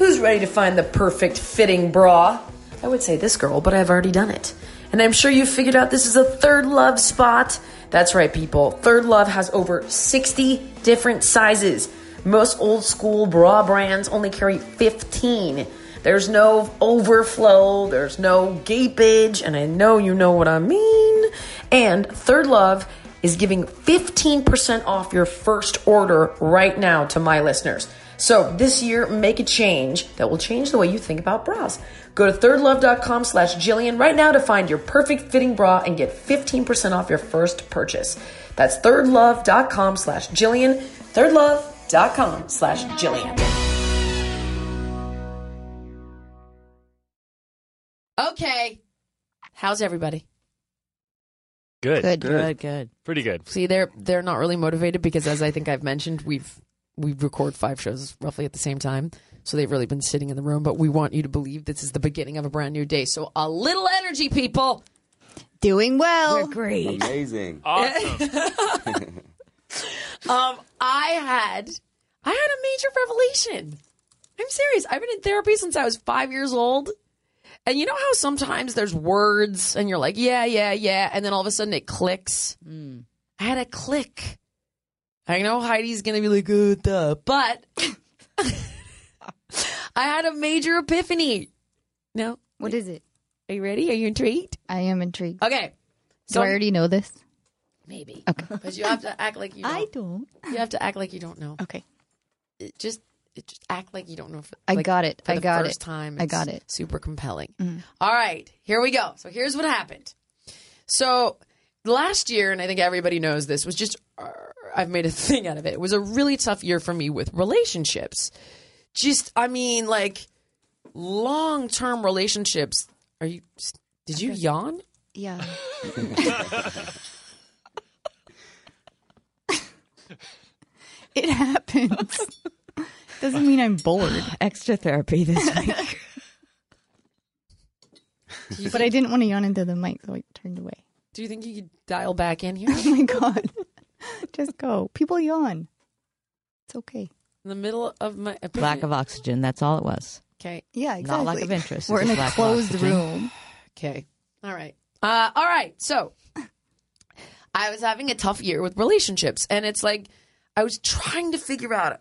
who's ready to find the perfect fitting bra? I would say this girl, but I've already done it. And I'm sure you figured out this is a Third Love spot. That's right, people. Third Love has over 60 different sizes. Most old school bra brands only carry 15. There's no overflow, there's no gapage, and I know you know what I mean. And Third Love is giving 15% off your first order right now to my listeners. So this year, make a change that will change the way you think about bras. Go to thirdlove.com slash Jillian right now to find your perfect fitting bra and get 15% off your first purchase. That's thirdlove.com slash Jillian, thirdlove.com slash Jillian. Okay. How's everybody? Good. Good. Good, good. Pretty good. See, they're they're not really motivated because, as I think I've mentioned, we've we record five shows roughly at the same time, so they've really been sitting in the room. But we want you to believe this is the beginning of a brand new day. So a little energy, people. Doing well. great. Amazing. Awesome. Um, I had I had a major revelation. I'm serious. I've been in therapy since I was five years old. And you know how sometimes there's words and you're like, yeah, yeah, yeah, and then all of a sudden it clicks. I had a click. I know Heidi's gonna be like, oh, duh, but I had a major epiphany. No, What is it? are you ready? Are you intrigued? I am intrigued. Okay, Do I already know this? maybe Okay. because you have to act like you. Don't. I don't. You have to act like you don't know. Okay. It just it just act like you don't know. For, I like, got it. For I the got first it. Time, I it's got it. Super compelling. Mm. All right, here we go. So here's what happened. So last year, and I think everybody knows this, was just I've made a thing out of it. It was a really tough year for me with relationships. Just, I mean, like long term relationships. Are you? Did you yawn? Yeah. it happens. Doesn't mean I'm bored. Extra therapy this week. But I didn't want to yawn into the mic, so I turned away. Do you think you could dial back in here Oh my god. Just go. People yawn. It's okay. in the middle of my lack of oxygen. That's all it was. Okay. Yeah, exactly. Not lack of interest. We're in a closed oxygen. room. Okay. All right. Uh, all right. So I was having a tough year with relationships, and it's like I was trying to figure out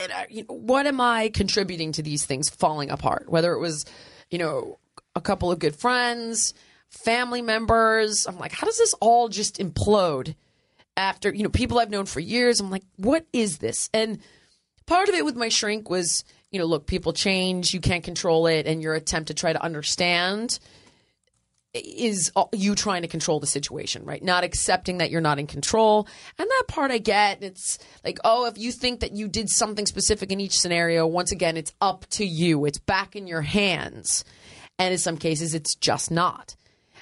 and I, you know, what am I contributing to these things falling apart? Whether it was, you know, a couple of good friends, family members. I'm like, how does this all just implode after, you know, people I've known for years? I'm like, what is this? And part of it with my shrink was, you know, look, people change, you can't control it, and your attempt to try to understand is you trying to control the situation, right? Not accepting that you're not in control. And that part I get. It's like, oh, if you think that you did something specific in each scenario, once again, it's up to you. It's back in your hands. And in some cases, it's just not.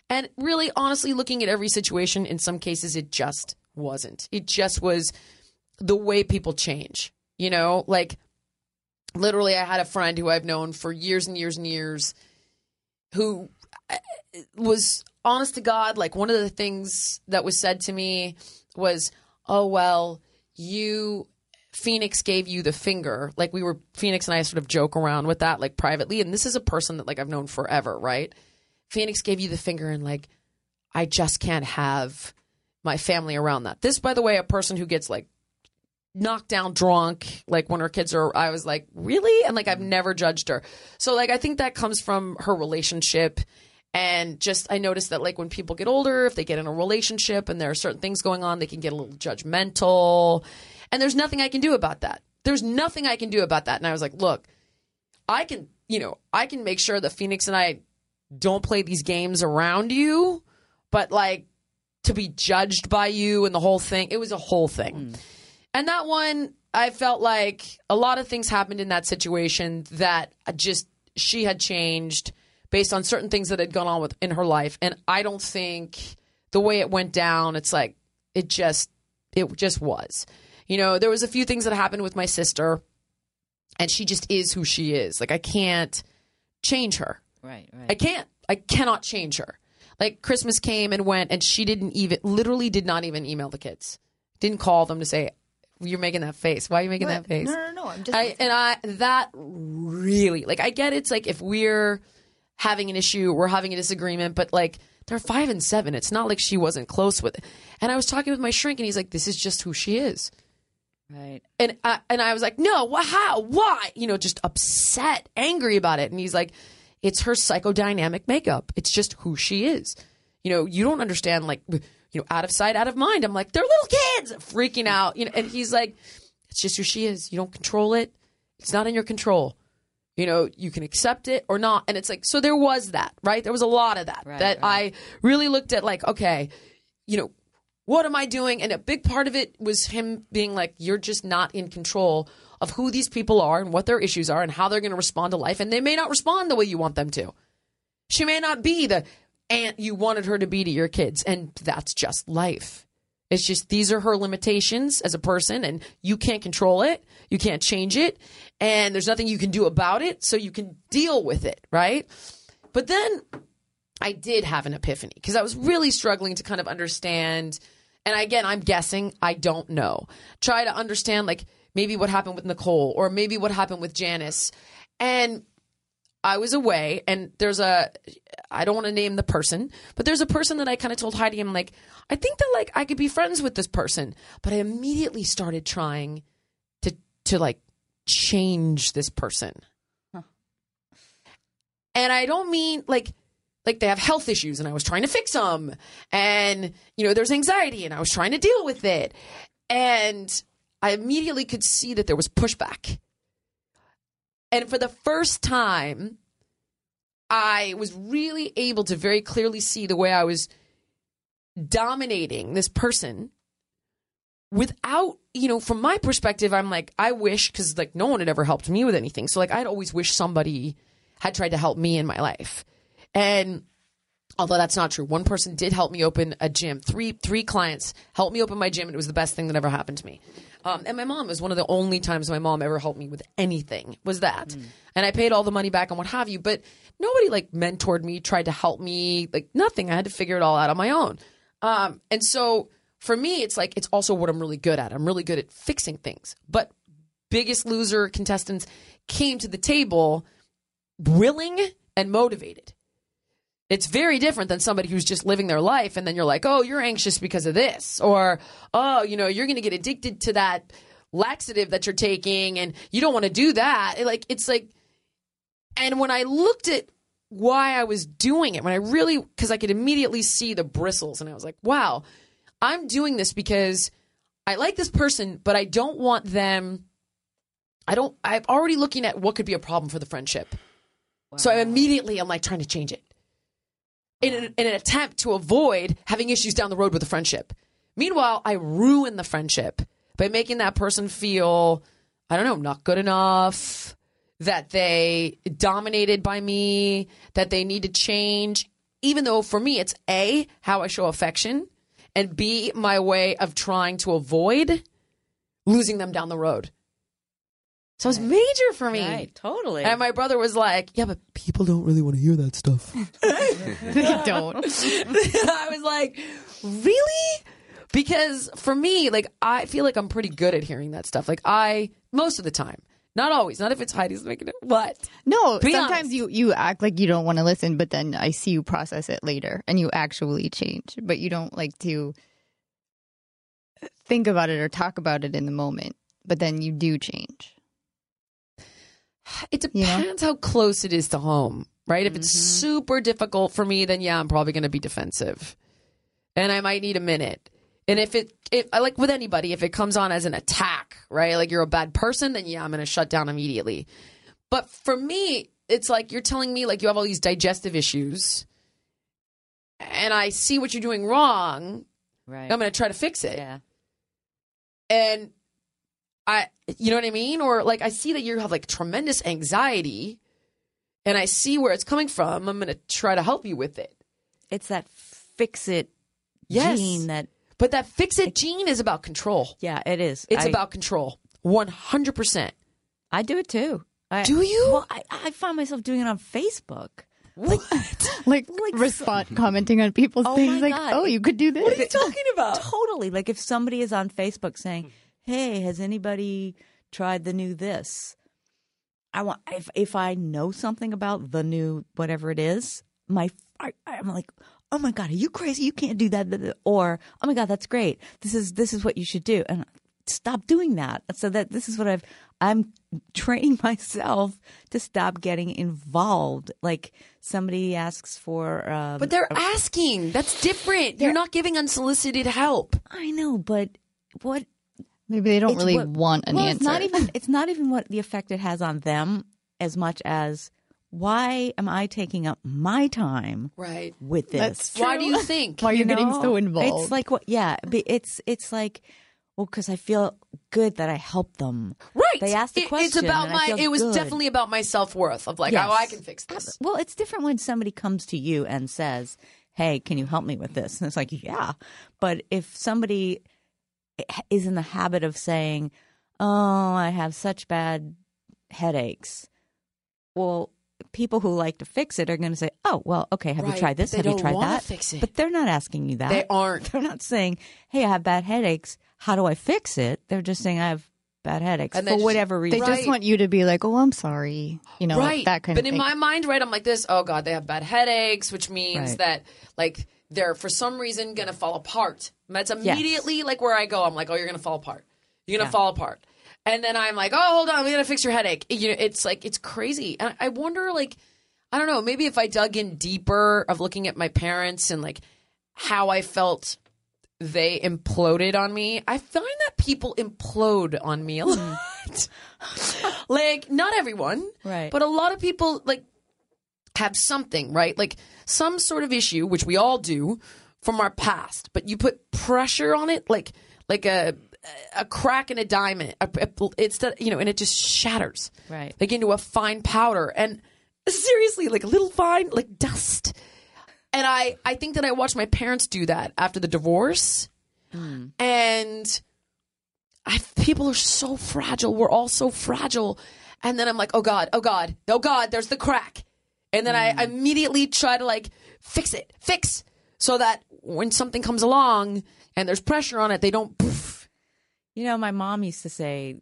And really, honestly, looking at every situation, in some cases, it just wasn't. It just was the way people change. You know, like literally, I had a friend who I've known for years and years and years who uh, was honest to God, like one of the things that was said to me was, "Oh well, you Phoenix gave you the finger." Like we were Phoenix and I sort of joke around with that like privately, and this is a person that like I've known forever, right? Phoenix gave you the finger and like I just can't have my family around that. This by the way, a person who gets like knocked down drunk like when her kids are I was like, "Really?" And like I've never judged her. So like I think that comes from her relationship and just I noticed that like when people get older, if they get in a relationship and there are certain things going on, they can get a little judgmental. And there's nothing I can do about that. There's nothing I can do about that. And I was like, look, I can, you know, I can make sure that Phoenix and I don't play these games around you, but like to be judged by you and the whole thing, it was a whole thing. Mm. And that one, I felt like a lot of things happened in that situation that just she had changed based on certain things that had gone on with in her life and I don't think the way it went down it's like it just it just was. You know, there was a few things that happened with my sister and she just is who she is. Like I can't change her. Right, right. I can't. I cannot change her. Like Christmas came and went, and she didn't even, literally, did not even email the kids. Didn't call them to say, "You're making that face. Why are you making that face?" No, no, no. I'm just. I, and I that really like I get it's like if we're having an issue, we're having a disagreement, but like they're five and seven. It's not like she wasn't close with it. And I was talking with my shrink, and he's like, "This is just who she is." right. And I, and I was like, no, wh- how, why? You know, just upset, angry about it. And he's like, it's her psychodynamic makeup. It's just who she is. You know, you don't understand, like, you know, out of sight, out of mind. I'm like, they're little kids, freaking out. You know, and he's like, it's just who she is. You don't control it. It's not in your control. You know, you can accept it or not. And it's like, so there was that, right? There was a lot of that Right, that I really looked at, like, okay, you know, what am I doing? And a big part of it was him being like, you're just not in control of who these people are and what their issues are and how they're going to respond to life. And they may not respond the way you want them to. She may not be the aunt you wanted her to be to your kids. And that's just life. It's just these are her limitations as a person, and you can't control it. You can't change it. And there's nothing you can do about it. So you can deal with it, right? But then I did have an epiphany because I was really struggling to kind of understand. And again, I'm guessing, I don't know. Try to understand, like, maybe what happened with Nicole or maybe what happened with Janice. And I was away, and there's a, I don't want to name the person, but there's a person that I kind of told Heidi, I'm like, I think that, like, I could be friends with this person. But I immediately started trying to, to like, change this person. And I don't mean like like they have health issues and I was trying to fix them. And you know, there's anxiety and I was trying to deal with it. And I immediately could see that there was pushback. And for the first time, I was really able to very clearly see the way I was dominating this person without, you know, from my perspective, I'm like, I wish, because like no one had ever helped me with anything. So like, I'd always wish somebody had tried to help me in my life. And although that's not true, one person did help me open a gym. Three three clients helped me open my gym, and it was the best thing that ever happened to me. Um, and my mom was one of the only times my mom ever helped me with anything was that. And I paid all the money back and what have you. But nobody like mentored me, tried to help me, like nothing. I had to figure it all out on my own. Um, and so for me, it's like it's also what I'm really good at. I'm really good at fixing things. But biggest loser contestants came to the table willing and motivated. It's very different than somebody who's just living their life and then you're like, oh, you're anxious because of this. Or, oh, you know, you're going to get addicted to that laxative that you're taking and you don't want to do that. It, like, it's like, and when I looked at why I was doing it, when I really, because I could immediately see the bristles and I was like, wow, I'm doing this because I like this person, but I don't want them. I don't, I'm already looking at what could be a problem for the friendship. So I immediately am like trying to change it in an, in an attempt to avoid having issues down the road with the friendship. Meanwhile, I ruin the friendship by making that person feel, I don't know, not good enough, that they dominated by me, that they need to change. Even though for me, it's A, how I show affection, and B, my way of trying to avoid losing them down the road. So it was major for me. Right, totally. And my brother was like, "Yeah, but people don't really want to hear that stuff." they don't. I was like, "Really?" Because for me, like I feel like I'm pretty good at hearing that stuff. Like I most of the time. Not always. Not if it's Heidi's making it. What? No, Be sometimes honest. you you act like you don't want to listen, but then I see you process it later and you actually change. But you don't like to think about it or talk about it in the moment. But then you do change. It You know? depends how close it is to home, right? If it's mm-hmm. super difficult for me, then yeah, I'm probably going to be defensive, and I might need a minute. And if it, if I like with anybody, if it comes on as an attack, right? Like you're a bad person, then yeah, I'm going to shut down immediately. But for me, it's like you're telling me like you have all these digestive issues, and I see what you're doing wrong. right. I'm going to try to fix it. yeah. and I, you know what I mean? Or like I see that you have like tremendous anxiety, and I see where it's coming from. I'm gonna try to help you with it. It's that fix it Yes. gene that, But that fix it gene is about control. yeah, it is. It's I- about control. One hundred percent. I do it too. I, Do you? Well, I, I find myself doing it on Facebook. What? Like, Like respond commenting on people's Oh things my like, God. "Oh, you could do this." what are you talking about? Totally. Like if somebody is on Facebook saying, "Hey, has anybody tried the new this?" I want if if I know something about the new whatever it is, my I, I'm like, "Oh my god, are you crazy? You can't do that." Or, "Oh my god, that's great. This is this is what you should do." And stop doing that. So that this is what I've I'm training myself to stop getting involved. Like somebody asks for um, But they're asking. That's different. You're not giving unsolicited help. I know, but what Maybe they don't It's really what- want an well, answer. It's not even it's not even what the effect it has on them as much as why am I taking up my time Right. with this? Why do you think? Why you're You getting know? so involved. It's like what? Yeah, but it's it's like well, because I feel good that I helped them. Right. They asked the It- It's about and I my. feel it was good. definitely about my self worth of like, Yes. oh, I can fix this. Well, it's different when somebody comes to you and says, "Hey, can you help me with this?" And it's like, "Yeah," but if somebody is in the habit of saying, "Oh, I have such bad headaches," well, people who like to fix it are going to say, "Oh, well, okay, have Right, you tried this? Have you tried that?" fix it. But they're not asking you that. They aren't. They're not saying, "Hey, I have bad headaches. How do I fix it?" They're just saying, "I have bad headaches And for just- whatever they reason." Right. just want you to be like, "Oh, I'm sorry," you know, right. that kind but of But in thing. my mind, right, I'm like this. Oh God, they have bad headaches, which means Right. that like they're for some reason gonna fall apart. And That's immediately like where I go. I'm like, oh, you're gonna fall apart. You're gonna Yeah. fall apart. And then I'm like, oh, hold on, we gotta fix your headache. You know, it's like it's crazy. And I wonder, like, I don't know, maybe if I dug in deeper of looking at my parents and like how I felt they imploded on me. I find that people implode on me a lot. like, not everyone, Right. But a lot of people like have something, right? Like some sort of issue, which we all do from our past, but you put pressure on it, like like a a crack in a diamond. A, a- it's the you know, and it just shatters, Right. Like into a fine powder, and seriously, like a little fine, like dust. And I I think that I watched my parents do that after the divorce, and I people are so fragile. We're all so fragile. And then I'm like, oh God, oh God, oh God, there's the crack. And then I mm. immediately try to like fix it, fix, so that when something comes along and there's pressure on it, they don't. Poof. You know, my mom used to say,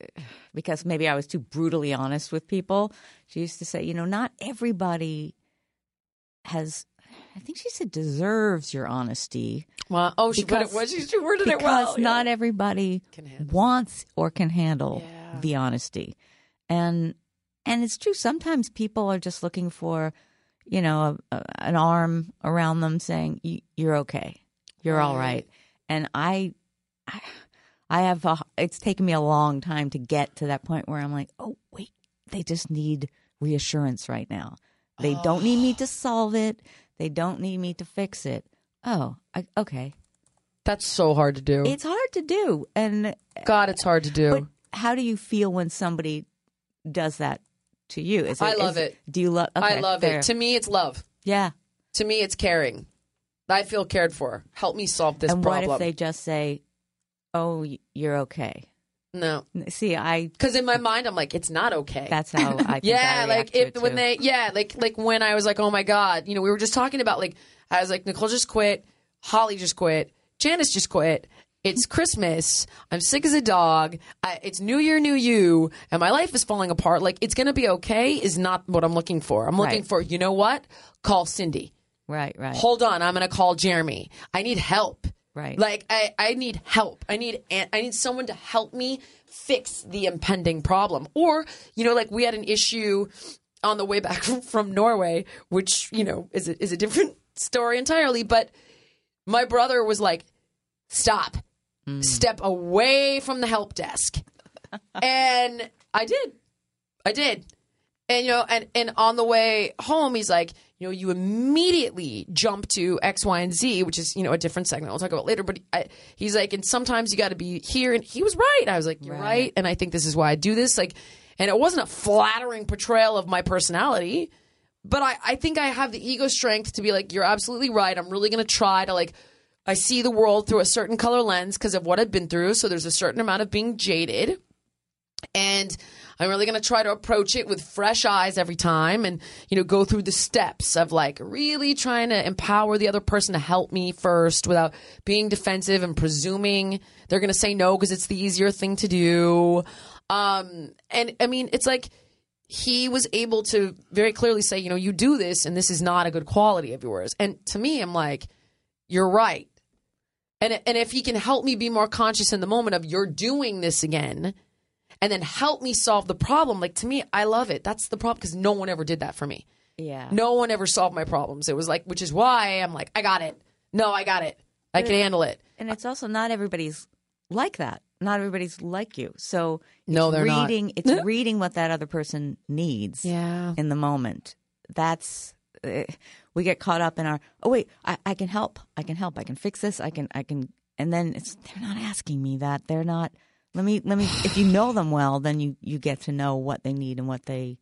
because maybe I was too brutally honest with people, she used to say, you know, not everybody has, I think she said, deserves your honesty. Well, oh, she put it. Because- Well, she, she worded Because it well. yeah. not everybody Can wants or can handle Yeah. the honesty. And, and it's true. Sometimes people are just looking for, you know, a, a, an arm around them saying, "You- you're okay. You're all Right. right. And I, I, I have, a, it's taken me a long time to get to that point where I'm like, oh, wait, they just need reassurance right now. They don't need me oh. to solve it. They don't need me to fix it. Oh, I, okay. That's so hard to do. It's hard to do. And God, it's hard to do. but how do you feel when somebody does that to you? Is I love it. Do you love? I love it. To me, it's love. yeah. To me, it's caring. I feel cared for. Help me solve this and problem. what if they just say, "Oh, you're okay"? No, See, I because in my mind, I'm like, it's not okay. that's how I yeah, I like if when they yeah, like like when I was like, oh my god, you know, we were just talking about like I was like, Nicole just quit, Holly just quit, Janice just quit. It's Christmas. I'm sick as a dog. I, it's New Year, New You, and my life is falling apart. Like it's gonna be okay is not what I'm looking for. I'm looking Right. for you know what? Call Cindy. right, right, Hold on, I'm gonna call Jeremy. I need help. Right. Like I, I need help. I need I need someone to help me fix the impending problem. Or, you know, like we had an issue on the way back from Norway, which, you know, is a, is a different story entirely, but my brother was like, "Stop. Mm. Step away from the help desk." and I did. I did. And you know, and and on the way home, he's like, you know, you immediately jump to X, Y, and Z, which is you know a different segment we'll talk about later. But I, he's like, and sometimes you got to be here, and he was right. I was like, you're right. and I think this is why I do this. Like, and it wasn't a flattering portrayal of my personality, but I I think I have the ego strength to be like, you're absolutely right. I'm really gonna try to like. I see the world through a certain color lens because of what I've been through. So there's a certain amount of being jaded and I'm really going to try to approach it with fresh eyes every time and you know go through the steps of like really trying to empower the other person to help me first without being defensive and presuming they're going to say no because it's the easier thing to do. Um and I mean it's like he was able to very clearly say you know you do this and this is not a good quality of yours. And to me I'm like you're right. And and if he can help me be more conscious in the moment of you're doing this again and then help me solve the problem. Like to me, I love it. That's the problem because no one ever did that for me. yeah, No one ever solved my problems. It was like, which is why I'm like, I got it. No, I got it. I can handle it. and it's also not everybody's like that. Not everybody's like you. So No, they're not. It's reading what that other person needs. Yeah. in the moment. That's uh, we get caught up in our. Oh wait, I, I can help. I can help. I can fix this. I can. I can. And then it's they're not asking me that. They're not. Let me. Let me. If you know them well, then you you get to know what they need and what they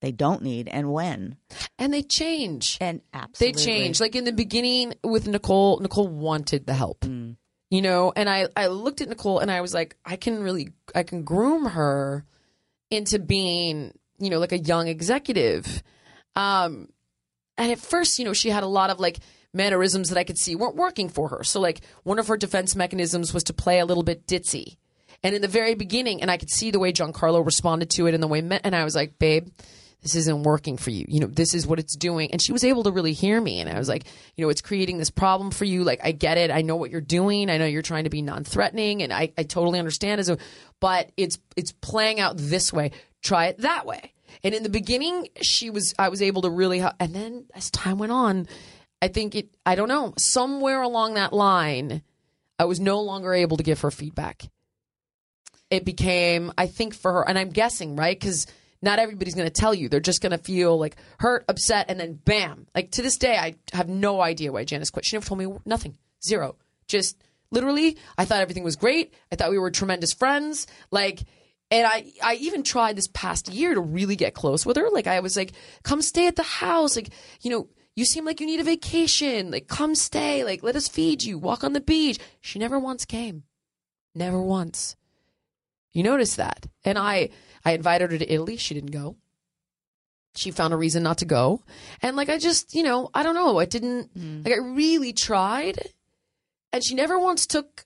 they don't need and when. And they change. And absolutely, They change. Like in the beginning with Nicole, Nicole wanted the help. You know, and I, I looked at Nicole and I was like, I can really I can groom her into being, you know, like a young executive. Um and at first, you know, she had a lot of like mannerisms that I could see weren't working for her. So like one of her defense mechanisms was to play a little bit ditzy. And in the very beginning, and I could see the way Giancarlo responded to it and the way, and I was like, babe, this isn't working for you. You know, this is what it's doing. And she was able to really hear me. And I was like, you know, it's creating this problem for you. Like, I get it. I know what you're doing. I know you're trying to be non-threatening and I, I totally understand as a, but it's, it's playing out this way. Try it that way. And in the beginning, she was, I was able to really, and then as time went on, I think it, I don't know, somewhere along that line, I was no longer able to give her feedback. It became, I think for her, and I'm guessing, right? Because not everybody's going to tell you. They're just going to feel like hurt, upset, and then bam. Like to this day, I have no idea why Janice quit. She never told me nothing. Zero. Just literally, I thought everything was great. I thought we were tremendous friends. Like, and I, I even tried this past year to really get close with her. Like, I was like, come stay at the house. Like, you know, you seem like you need a vacation. Like, come stay. Like, let us feed you. Walk on the beach. She never once came. Never once. You notice that. And I, I invited her to Italy. She didn't go. She found a reason not to go. And like, I just, you know, I don't know. I didn't, hmm. like, I really tried. And she never once took,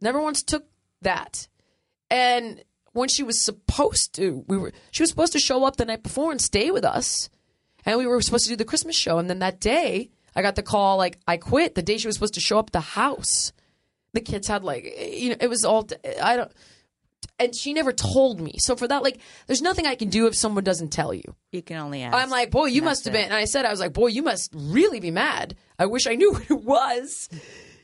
never once took that. And when she was supposed to, we were, she was supposed to show up the night before and stay with us. And we were supposed to do the Christmas show. And then that day, I got the call, like, I quit the day she was supposed to show up at the house. The kids had, like, you know, it was all, I don't, and she never told me. So for that, like, there's nothing I can do if someone doesn't tell you. You can only ask. I'm like, boy, you must have been. And I said, I was like, boy, you must really be mad. I wish I knew what it was.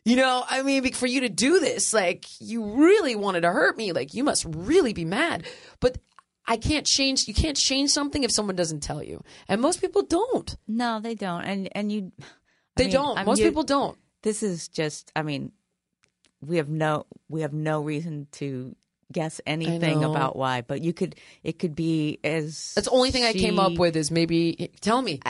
You know, I mean, for you to do this, like, you really wanted to hurt me. Like, you must really be mad. But I can't change. You can't change something if someone doesn't tell you. And most people don't. No, they don't. And and you. I They mean, don't. I mean, most you- people don't. This is just. I mean, we have no we have no reason to guess anything about why, but you could. It could be as. That's the only thing I came up with is maybe tell me.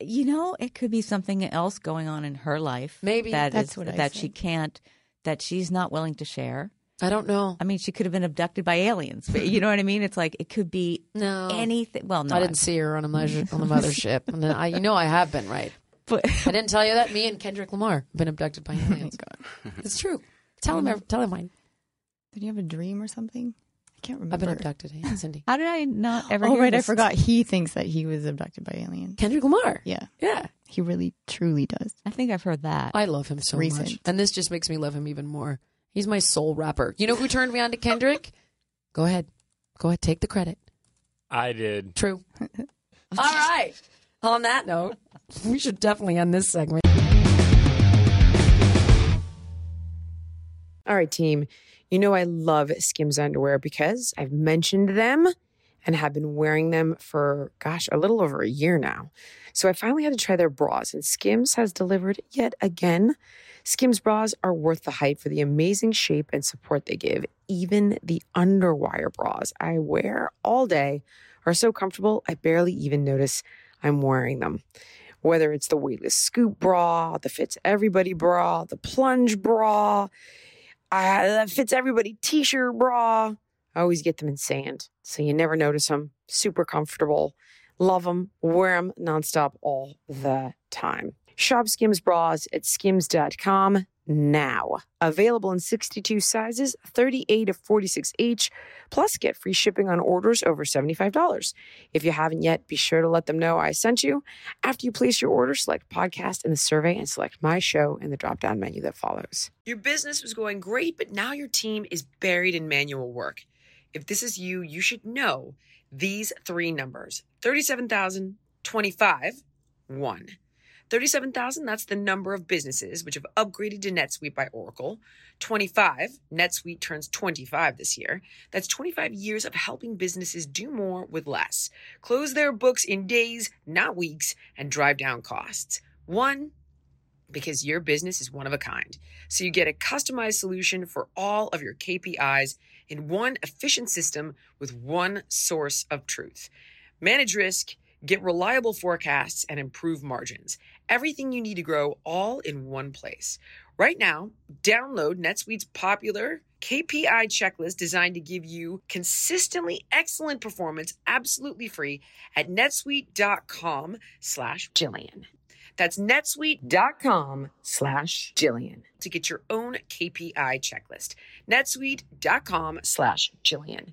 You know, it could be something else going on in her life. Maybe. that That's is- what that she can't. That she's not willing to share. I don't know. I mean, she could have been abducted by aliens. But you know what I mean? It's like it could be No. anything. Well, no, I didn't see her on a measure, on the mothership, and then I, you know, I have been right. But I didn't tell you that. Me and Kendrick Lamar have been abducted by oh aliens. it's true. Tell him. Oh tell him mine. Did you have a dream or something? I can't remember. I've been abducted. Hey, Cindy. how did I not ever? Oh hear right, I forgot. He thinks that he was abducted by aliens. Kendrick Lamar. Yeah, Yeah. he really truly does. I think I've heard that. I love him so much, Recent. and this just makes me love him even more. He's my soul rapper. You know who turned me on to Kendrick? Go ahead. Go ahead. Take the credit. I did. True. All right. On that note, we should definitely end this segment. All right, team. You know I love Skims underwear because I've mentioned them and have been wearing them for, gosh, a little over a year now. So I finally had to try their bras, and Skims has delivered yet again. Skims bras are worth the hype for the amazing shape and support they give. Even the underwire bras I wear all day are so comfortable, I barely even notice I'm wearing them. Whether it's the weightless scoop bra, the fits everybody bra, the plunge bra, uh, that fits everybody t-shirt bra. I always get them in sand, so you never notice them. Super comfortable. Love them. Wear them nonstop all the time. Shop Skims bras at skims.com now. Available in 62 sizes, 38 to 46H, plus get free shipping on orders over $75. If you haven't yet, be sure to let them know I sent you. After you place your order, select podcast in the survey and select my show in the drop down menu that follows. Your business was going great, but now your team is buried in manual work. If this is you, you should know these three numbers 37,025, one. 37,000, that's the number of businesses which have upgraded to NetSuite by Oracle. 25, NetSuite turns 25 this year. That's 25 years of helping businesses do more with less, close their books in days, not weeks, and drive down costs. One, because your business is one of a kind. So you get a customized solution for all of your KPIs in one efficient system with one source of truth. Manage risk, get reliable forecasts, and improve margins. Everything you need to grow all in one place. Right now, download NetSuite's popular KPI checklist designed to give you consistently excellent performance absolutely free at netsuite.com slash Jillian. That's netsuite.com slash Jillian to get your own KPI checklist. netsuite.com slash Jillian.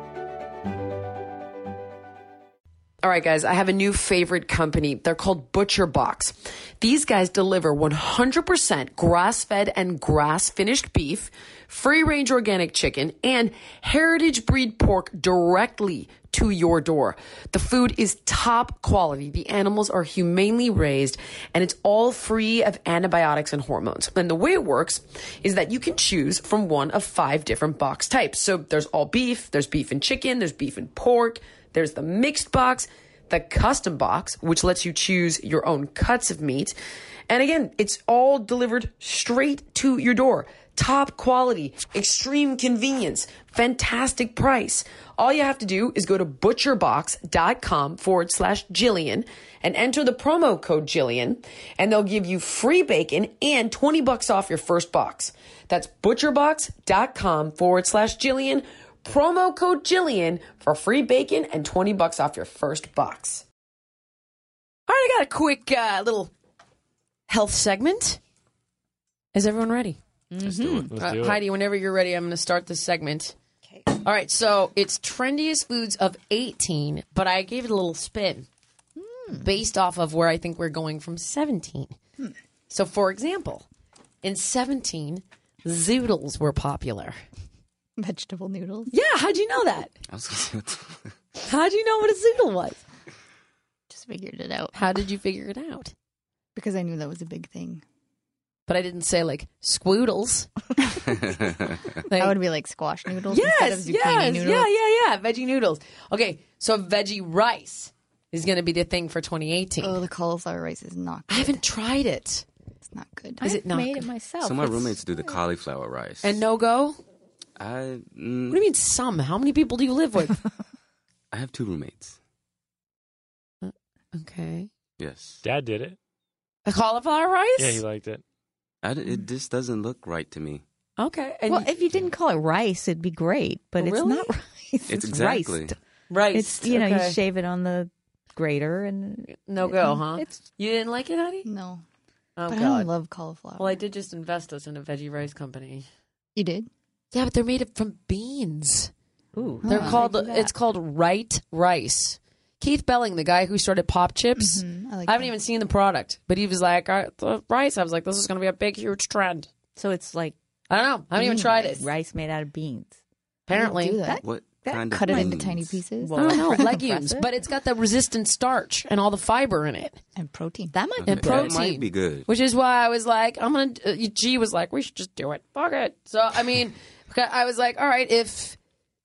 All right, guys, I have a new favorite company. They're called Butcher Box. These guys deliver 100% grass fed and grass finished beef, free range organic chicken, and heritage breed pork directly to your door. The food is top quality. The animals are humanely raised and it's all free of antibiotics and hormones. And the way it works is that you can choose from one of five different box types. So there's all beef, there's beef and chicken, there's beef and pork, there's the mixed box, the custom box, which lets you choose your own cuts of meat. And again, it's all delivered straight to your door. Top quality, extreme convenience, fantastic price. All you have to do is go to butcherbox.com forward slash Jillian and enter the promo code Jillian, and they'll give you free bacon and 20 bucks off your first box. That's butcherbox.com forward slash Jillian, promo code Jillian for free bacon and 20 bucks off your first box. All right, I got a quick uh, little health segment. Is everyone ready? Let's do it. Let's Uh, do it. Heidi, whenever you're ready, I'm going to start this segment. Okay. All right, so it's trendiest foods of 18, but I gave it a little spin based off of where I think we're going from 17. So, for example, in 17, zoodles were popular. Vegetable noodles. Yeah, how'd you know that? I was gonna say, what the- How'd you know what a zoodle was? Just figured it out How did you figure it out? because I knew that was a big thing. But I didn't say like squoodles. I would be like squash noodles instead of Yes, zucchini yes, noodles. yeah, yeah, yeah. Veggie noodles. Okay, so veggie rice is going to be the thing for 2018. Oh, the cauliflower rice is not. I haven't tried it. It's not good. Is it not? I made good? it myself. so my It's- roommates do the cauliflower rice. And no go? What do mm, you mean some? How many people do you live with? I have two roommates. okay. Yes. Dad did it. A cauliflower rice? Yeah, he liked it. I d it just doesn't look right to me. Okay. And well, if you didn't call it rice, it'd be great. But it's Really? not rice. It's, It's exactly. riced. rice. It's you know okay. you shave it on the grater and No go, huh? It's You didn't like it, honey? No, Oh, but I God. don't love cauliflower. well, I did just invest us in a veggie rice company. you did? Yeah, but they're made from beans. ooh. They're Huh. called. They. It's called Right Rice. Keith Belling, the guy who started Pop Chips, Mhm, I like I haven't that. even seen the product, but he was like, "Uh, the rice. I was like, this is going to be a big, huge trend. So it's like I don't know. I haven't even tried rice, it. Rice made out of beans. Apparently, do that. What that kind of Cut it into tiny pieces I don't know legumes, but it's got the resistant starch and all the fiber in it, and protein. That might Okay, and That protein. might be good. which is why I was like, I'm gonna. Uh, G was like, we should just do it. Fuck it. So I mean, okay, I was like, all right, if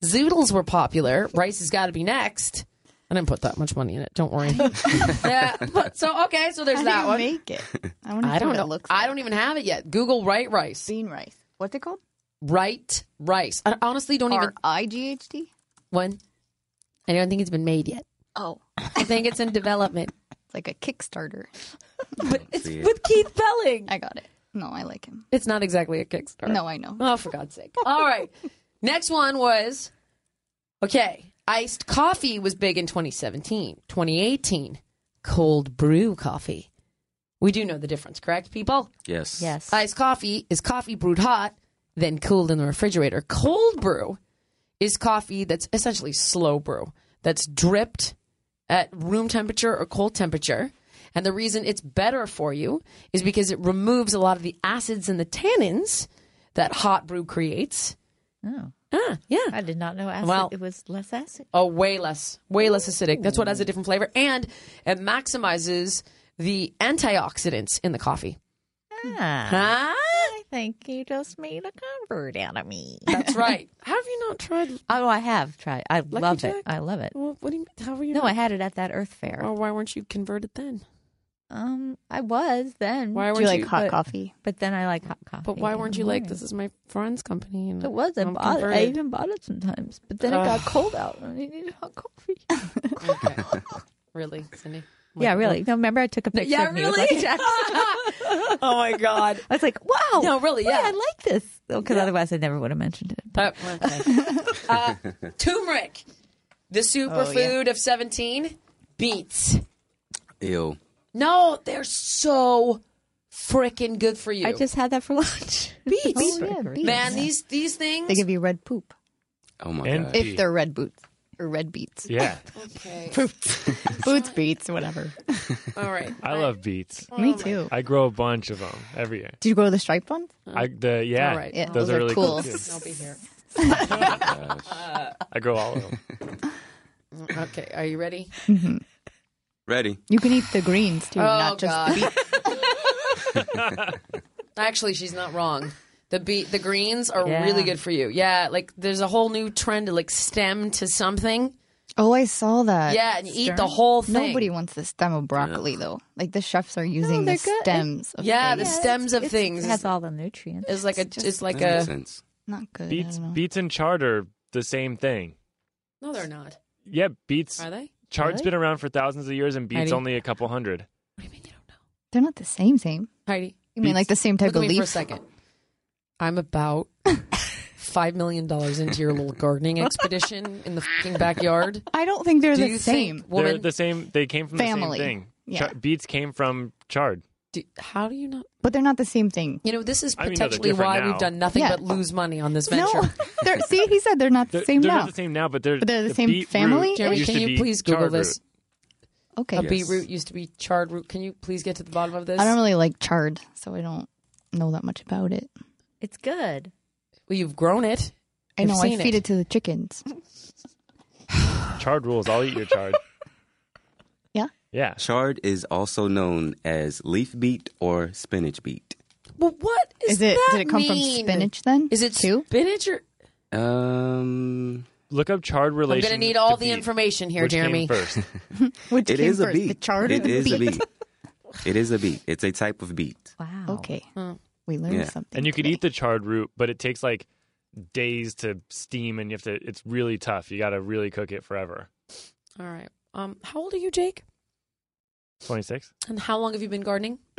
zoodles were popular, rice has got to be next. I didn't put that much money in it. Don't worry. yeah, but so okay, so there's How do that you one. make it? I, wanna I don't what know. It looks I don't even have it yet. Google right rice. bean rice. What's it called? Right rice. I honestly don't even. R I G H T. One. I don't think it's been made yet. Oh, I think it's in development. it's like a Kickstarter. But it's it. with Keith Belling. I got it. No, I like him. It's not exactly a Kickstarter. No, I know. Oh, for God's sake. All right. Next one was okay. Iced coffee was big in 2017. 2018, cold brew coffee. We do know the difference, correct, people? Yes. yes. Iced coffee is coffee brewed hot, then cooled in the refrigerator. Cold brew is coffee that's essentially slow brew, that's dripped at room temperature or cold temperature. And the reason it's better for you is because it removes a lot of the acids and the tannins that hot brew creates. Oh, Ah, yeah. I did not know acid. Well- it was less acid. Oh, way less, way less acidic. That's what has a different flavor, and it maximizes the antioxidants in the coffee. Ah, Huh? I think you just made a convert out of me. That's right. Have you not tried? Oh, I have tried. I love Jack? it. I love it. Well, what do you? Mean how were you? No, not? I had it at that Earth Fair. Or why weren't you converted then? Um, I was then. Why weren't you like you? hot but- coffee? But then I like hot coffee. But why weren't the you like, this is my friend's company? And It was. I I'm bought it. I even bought it sometimes. But then it got cold out and I needed hot coffee. Really, Cindy? yeah, really. No, remember I took a picture Yeah, of me with really? Lucky oh my god. I was like, wow. No, really, wait, yeah. I like this. Because otherwise I never would have mentioned it. Uh, okay. uh, turmeric, the superfood yeah. of seventeen. Beets. Ew. No, they're so freaking good for you. I just had that for lunch. beets. Oh, yeah, beets. Man, these these things. They give you red poop Oh my And god. Pea. if they're red boots or red beets. Yeah, okay. Boots, boots, beets, whatever. All right. I love beets. Oh, Me too. I grow a bunch of them every year. Did you grow the striped ones? I the yeah, All right. Yeah, those, those are are really cool. cool. too. I'll be here. I grow all of them. Okay. Are you ready? Mm-hmm. Ready. You can eat the greens too, Oh, not just God. beets. Actually, she's not wrong. The beet, the greens are Yeah. really good for you. Yeah, like there's a whole new trend to like stem to something. Oh, I saw that. Yeah, and you eat the whole thing. Nobody wants the stem of broccoli though. Like the chefs are using they're the good. stems. Of Yeah, the things. stems of It's- things It has all the nutrients. is like a it's like That makes a sense. not good. I Beets, don't know. beets and chard are the same thing. no, they're not. Yeah, beets. Are they? Chard's Really? been around for thousands of years, and beets Heidi? only a couple hundred. What do you mean you don't know? They're not the same. Same. Heidi, You mean like the same type look at of me for a leaf? second. I'm about five million dollars into your little gardening expedition in the fucking backyard. I don't think they're Do the you same. think, woman? They're the same. They came from Family. the same thing. Yeah. Char- beets came from chard. Do, how do you not? but they're not the same thing. You know, this is I mean, no, they're potentially different why now. we've done nothing Yeah. but lose money on this No, venture. they're, see, he said they're not the They're, same they're now. not the same now, but they're But they're the same beetroot family? Jeremy, used can to you please Google chard this? root. Okay, A Yes. beetroot used to be charred root. Can you please get to the bottom of this? I don't really like chard, so I don't know that much about it. It's good. Well, you've grown it. I I've know I seen feed it. to the chickens. Chard rules. I'll eat your chard. Yeah. Yeah. Chard is also known as leaf beet or spinach beet. Well, what is, Is it? that Did it come mean? from spinach then? Is it too? spinach or? Um, Look up chard I'm relation. going to need all the beet. information here, Which came Jeremy. first. Which it came is a beet. The chard It or the a beet? beet. It is a beet. It's a type of beet. Wow. Okay, Hmm. we learned Yeah. something. and you could eat the chard root, but it takes like days to steam, and you have to. It's really tough. You got to really cook it forever. All right. Um, how old are you, Jake? Twenty six. And how long have you been gardening?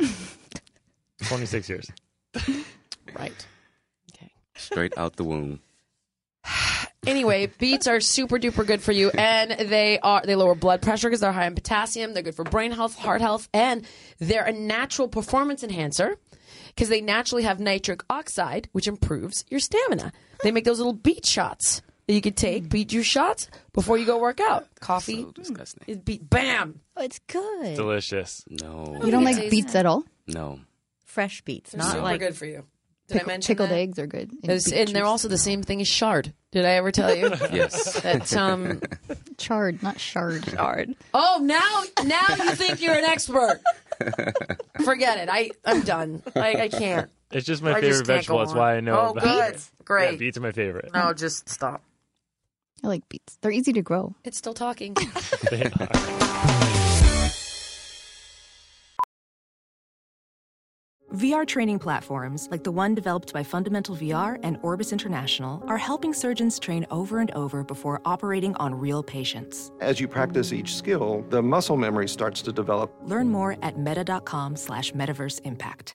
26 years. Right. Okay. Straight out the womb. Anyway, beets are super duper good for you, and they are they lower blood pressure because they're high in potassium. They're good for brain health, heart health, and they're a natural performance enhancer because they naturally have nitric oxide, which improves your stamina. They make those little beet shots that you could take, beet juice shots before you go work out. Coffee So disgusting. is beet. Bam. Oh, it's good. Delicious. No. You don't It like beets at all? No. Fresh beets, They're not super like good for you. Did I Pickle- mention pickled that? eggs are good. in It's- beet and they're also the same thing as shard. Did I ever tell you? Yes. That's um chard, not shard. Shard. Oh, now now you think you're an expert. Forget it. I I'm done. I, I can't. It's just my I favorite just vegetable. That's why I know Oh, about good. it. Great. Yeah, beets are my favorite. No, just stop. I like beets. They're easy to grow. It's still talking. They are. VR training platforms, like the one developed by Fundamental VR and Orbis International, are helping surgeons train over and over before operating on real patients. As you practice each skill, the muscle memory starts to develop. Learn more at meta.com slash metaverse impact.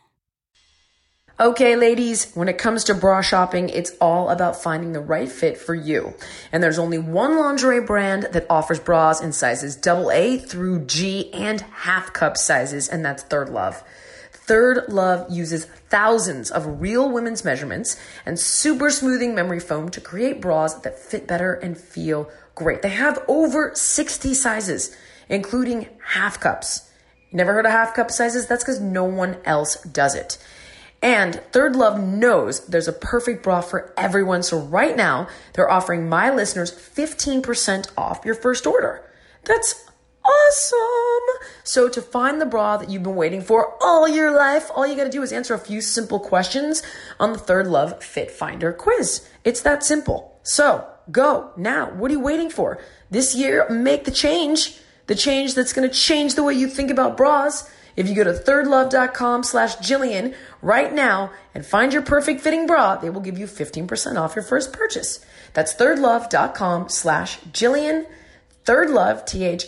Okay, ladies, when it comes to bra shopping, it's all about finding the right fit for you. And there's only one lingerie brand that offers bras in sizes AA through G and half cup sizes, and that's Third Love. Third Love uses thousands of real women's measurements and super smoothing memory foam to create bras that fit better and feel great. They have over 60 sizes, including half cups. Never heard of half cup sizes? That's because no one else does it. And Third Love knows there's a perfect bra for everyone. So right now, they're offering my listeners 15% off your first order. That's awesome. So to find the bra that you've been waiting for all your life, all you got to do is answer a few simple questions on the Third Love Fit Finder quiz. It's that simple. So go now. What are you waiting for? This year, make the change. The change that's going to change the way you think about bras. If you go to thirdlove.com slash Jillian right now and find your perfect fitting bra, they will give you 15% off your first purchase. That's thirdlove.com slash Jillian. Thirdlove, T-H-I-R-D-L-O-V-E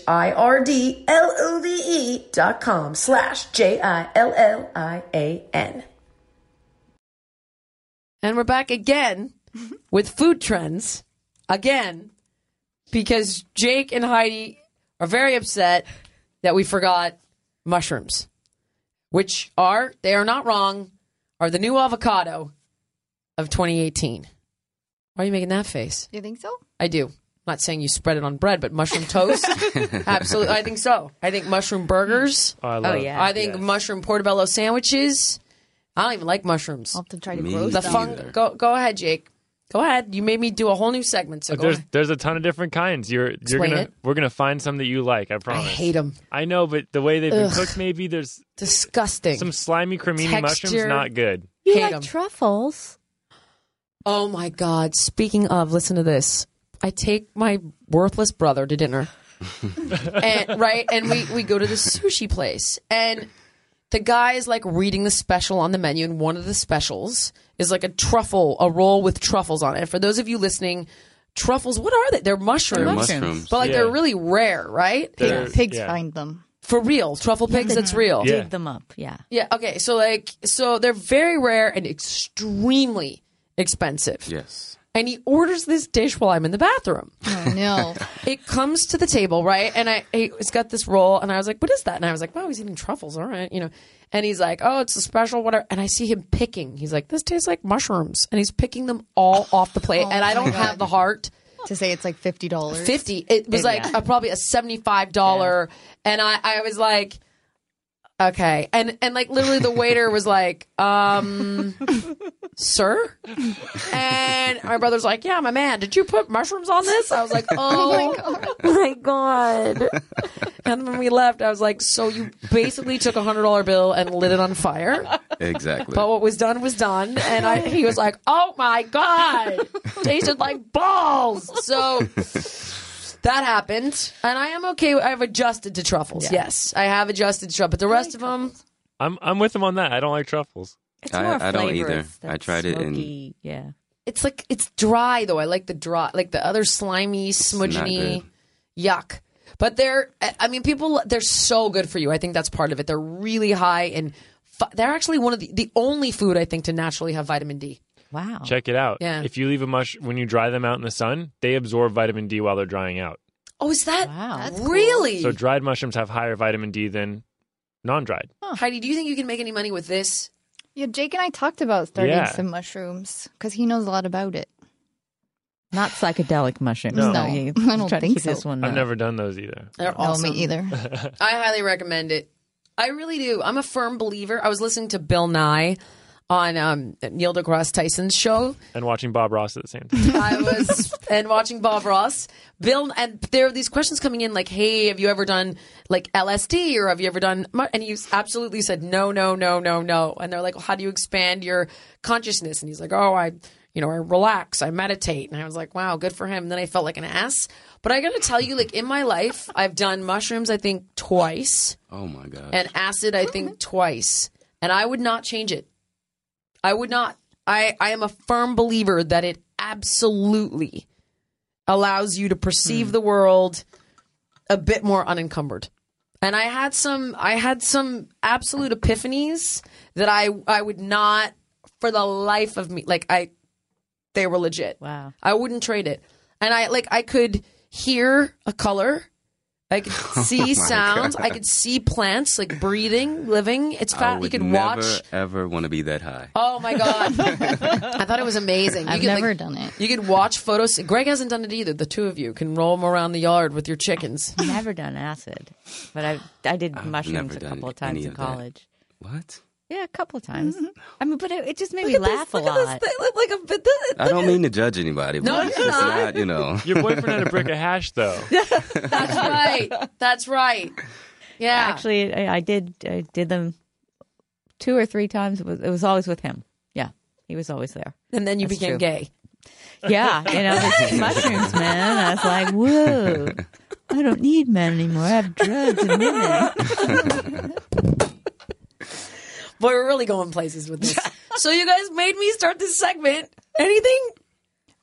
E dot com slash J-I-L-L-I-A-N. And we're back again with food trends. Again, because Jake and Heidi are very upset that we forgot mushrooms, which are, they are not wrong, are the new avocado of 2018. Why are you making that face? You think so? I do. I'm not saying you spread it on bread, but mushroom toast? Absolutely. I think so. I think mushroom burgers. Oh, I love oh, yeah. I think yes. mushroom portobello sandwiches. I don't even like mushrooms. I'll have to try to Me grow The some. fun. Go go ahead, Jake. Go ahead. You made me do a whole new segment. So But go there's ahead. there's a ton of different kinds. You're you're Explain gonna it. we're gonna find some that you like. I promise. I hate them. I know, but the way they've been cooked, maybe there's Disgusting. some slimy cremini mushrooms not good. You Hate like 'em. truffles. Oh my God. Speaking of, listen to this. I take my worthless brother to dinner. and right, and we, we go to the sushi place. And the guy is like reading the special on the menu, and one of the specials is like a truffle, a roll with truffles on it. And for those of you listening, truffles, what are they? They're mushrooms. They're mushrooms. But like Yeah. they're really rare, right? They're- Pigs yeah. find them. For real. Truffle pigs, it's real. Yeah. Dig them up. Yeah. Yeah. Okay. So like, so they're very rare and extremely expensive. Yes. And he orders this dish while I'm in the bathroom. Oh no. It comes to the table, right? And I, it's got this roll, and I was like, "What is that?" And I was like, "Wow, he's eating truffles, all right, you know." And he's like, "Oh, it's a special, whatever." And I see him picking. He's like, "This tastes like mushrooms," and he's picking them all off the plate. Oh and I don't have the heart. to say it's like fifty dollars. Fifty. It was like Yeah. a, probably a seventy-five dollar, and I, I was like, okay, and and like literally the waiter was like, um, sir, and my brother's like, yeah, my man, did you put mushrooms on this? I was like, oh, my god. And when we left, I was like, so you basically took a hundred dollar bill and lit it on fire. Exactly. But what was done was done, and I, he was like, "Oh my god, tasted like balls." So that happened, and I am okay. I've adjusted to truffles. Yes, I have adjusted to truffles, but the rest of them, I'm I'm with him on that. I don't like truffles. It's I- more I don't either. I that tried it and- smoky- Yeah. it's like it's dry though. I like the dry, like the other slimy, smudgy, yuck. But they're, I mean, people, they're so good for you. I think that's part of it. They're really high in. fi- They're actually one of the the only food I think to naturally have vitamin D. Wow. Check it out. Yeah. If you leave a mush when you dry them out in the sun, they absorb vitamin D while they're drying out. Oh, is that Wow. That's really? So dried mushrooms have higher vitamin D than non-dried. Heidi, do you think you can make any money with this? Yeah, Jake and I talked about starting Yeah. some mushrooms because he knows a lot about it. Not psychedelic mushrooms. No. No, you I don't try to think so. this one. I've uh, never done those either. They're No, awesome. me either. I highly recommend it. I really do. I'm a firm believer. I was listening to Bill Nye on um, Neil deGrasse Tyson's show. And watching Bob Ross at the same time. I was and watching Bob Ross. Bill and there are these questions coming in like, "Hey, have you ever done like LSD or have you ever done?" And he absolutely said, "No, no, no, no, no." And they're like, well, "How do you expand your consciousness?" And he's like, "Oh, I." You know, I relax, I meditate. And I was like, wow, good for him. And then I felt like an ass. But I got to tell you, like, in my life, I've done mushrooms, I think, twice oh my god. and acid i think twice and i would not change it i would not i i am a firm believer that it absolutely allows you to perceive hmm. the world a bit more unencumbered and i had some i had some absolute epiphanies that i i would not for the life of me like i they were legit Wow. I wouldn't trade it. And I like I could hear a color. I could oh see sounds. I could see plants like breathing, living. It's I fat. You would could never watch. ever want to be that high. Oh my god! I thought it was amazing. I've could, like, never done it. You could watch photos. Greg hasn't done it either. The two of you can roam around the yard with your chickens. Never done acid, but I I did I've mushrooms a couple of times in of that. college. What? Yeah, a couple of times. Mm-hmm. I mean, but it, it just made me Look at this- laugh a look at this lot. thing, look like a bit. this- I don't mean to judge anybody, but No, it's you're just not. not, you know. Your boyfriend had a brick of hash, though. That's right. That's right. Yeah. Actually, I, I did I did them two or three times. It was, it was always with him. Yeah, he was always there. and then you That's became true. gay. Yeah, you know, the mushrooms, man. I was like, whoa, I don't need men anymore. I have drugs and women. Boy, we're really going places with this. so you guys made me start this segment. Anything?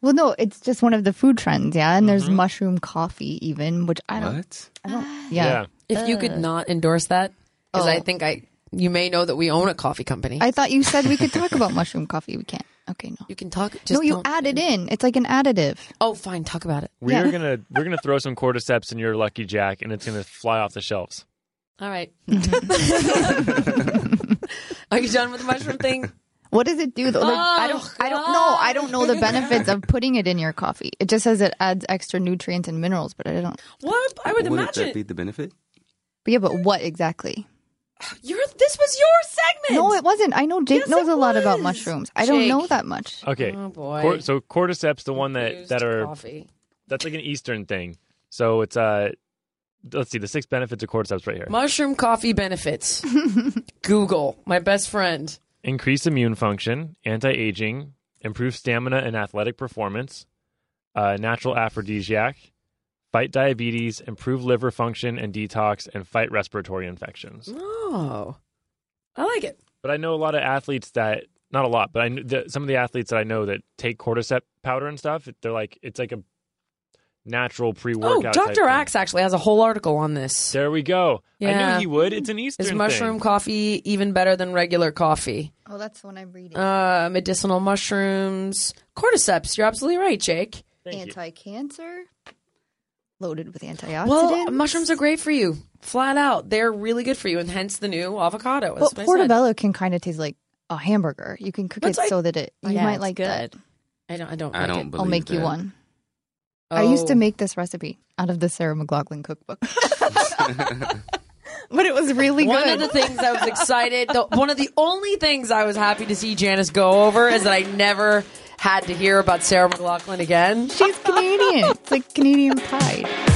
Well, no, it's just one of the food trends, yeah. And Mm-hmm. there's mushroom coffee, even, which I don't. What? I don't. Yeah. If you could not endorse that, because I Oh. think I, you may know that we own a coffee company. I thought you said we could talk about mushroom coffee. We can't. Okay, no. you can talk. Just no, you don't- add it in. It's like an additive. Oh, fine. Talk about it. We are gonna we're gonna throw some cordyceps in your Lucky Jack, and it's gonna fly off the shelves. All right. Are you done with the mushroom thing? What does it do though? Like, I don't. Oh, I don't know. I don't know the benefits of putting it in your coffee. It just says it adds extra nutrients and minerals, but I don't. What? I would Wouldn't that imagine. be the benefit? But yeah, but what exactly? You're, this was your segment. No, it wasn't. I know Jake Yes, knows a lot about was. mushrooms. I don't know that much. Okay. Oh boy. Cor- so cordyceps, the one that Used that are coffee. that's like an Eastern thing. So it's uh, let's see, the six benefits of cordyceps right here: Mushroom coffee benefits. Google, my best friend. Increase immune function, anti-aging, improve stamina and athletic performance, uh, natural aphrodisiac, fight diabetes, improve liver function and detox, and fight respiratory infections. Oh. I like it. But I know a lot of athletes that not a lot, but I kn- the, some of the athletes that I know that take cordyceps powder and stuff. They're like it's like a natural Oh, pre-workout. type Dr. Axe actually has a whole article on this. There we go. Yeah. I Yeah. knew he would. It's an Eastern Is thing. mushroom coffee even better than regular coffee? Oh, that's the one I'm reading. Uh, medicinal mushrooms, cordyceps. You're absolutely right, Jake. Anti-cancer, loaded with antioxidants. Well, mushrooms are great for you, flat out. They're really good for you, and hence the new avocado. But as I said. portobello can kind of taste like a hamburger. You can cook That's it like- so that it you Yeah, might it's like that. I don't. I don't. I like don't it. I'll make you that. One. I used to Oh. make this recipe out of the Sarah McLachlan cookbook. but it was really One of the things I was excited. The, one of the only things I was happy to see Janice go over is that I never had to hear about Sarah McLachlan again. She's Canadian. it's like Canadian Pride.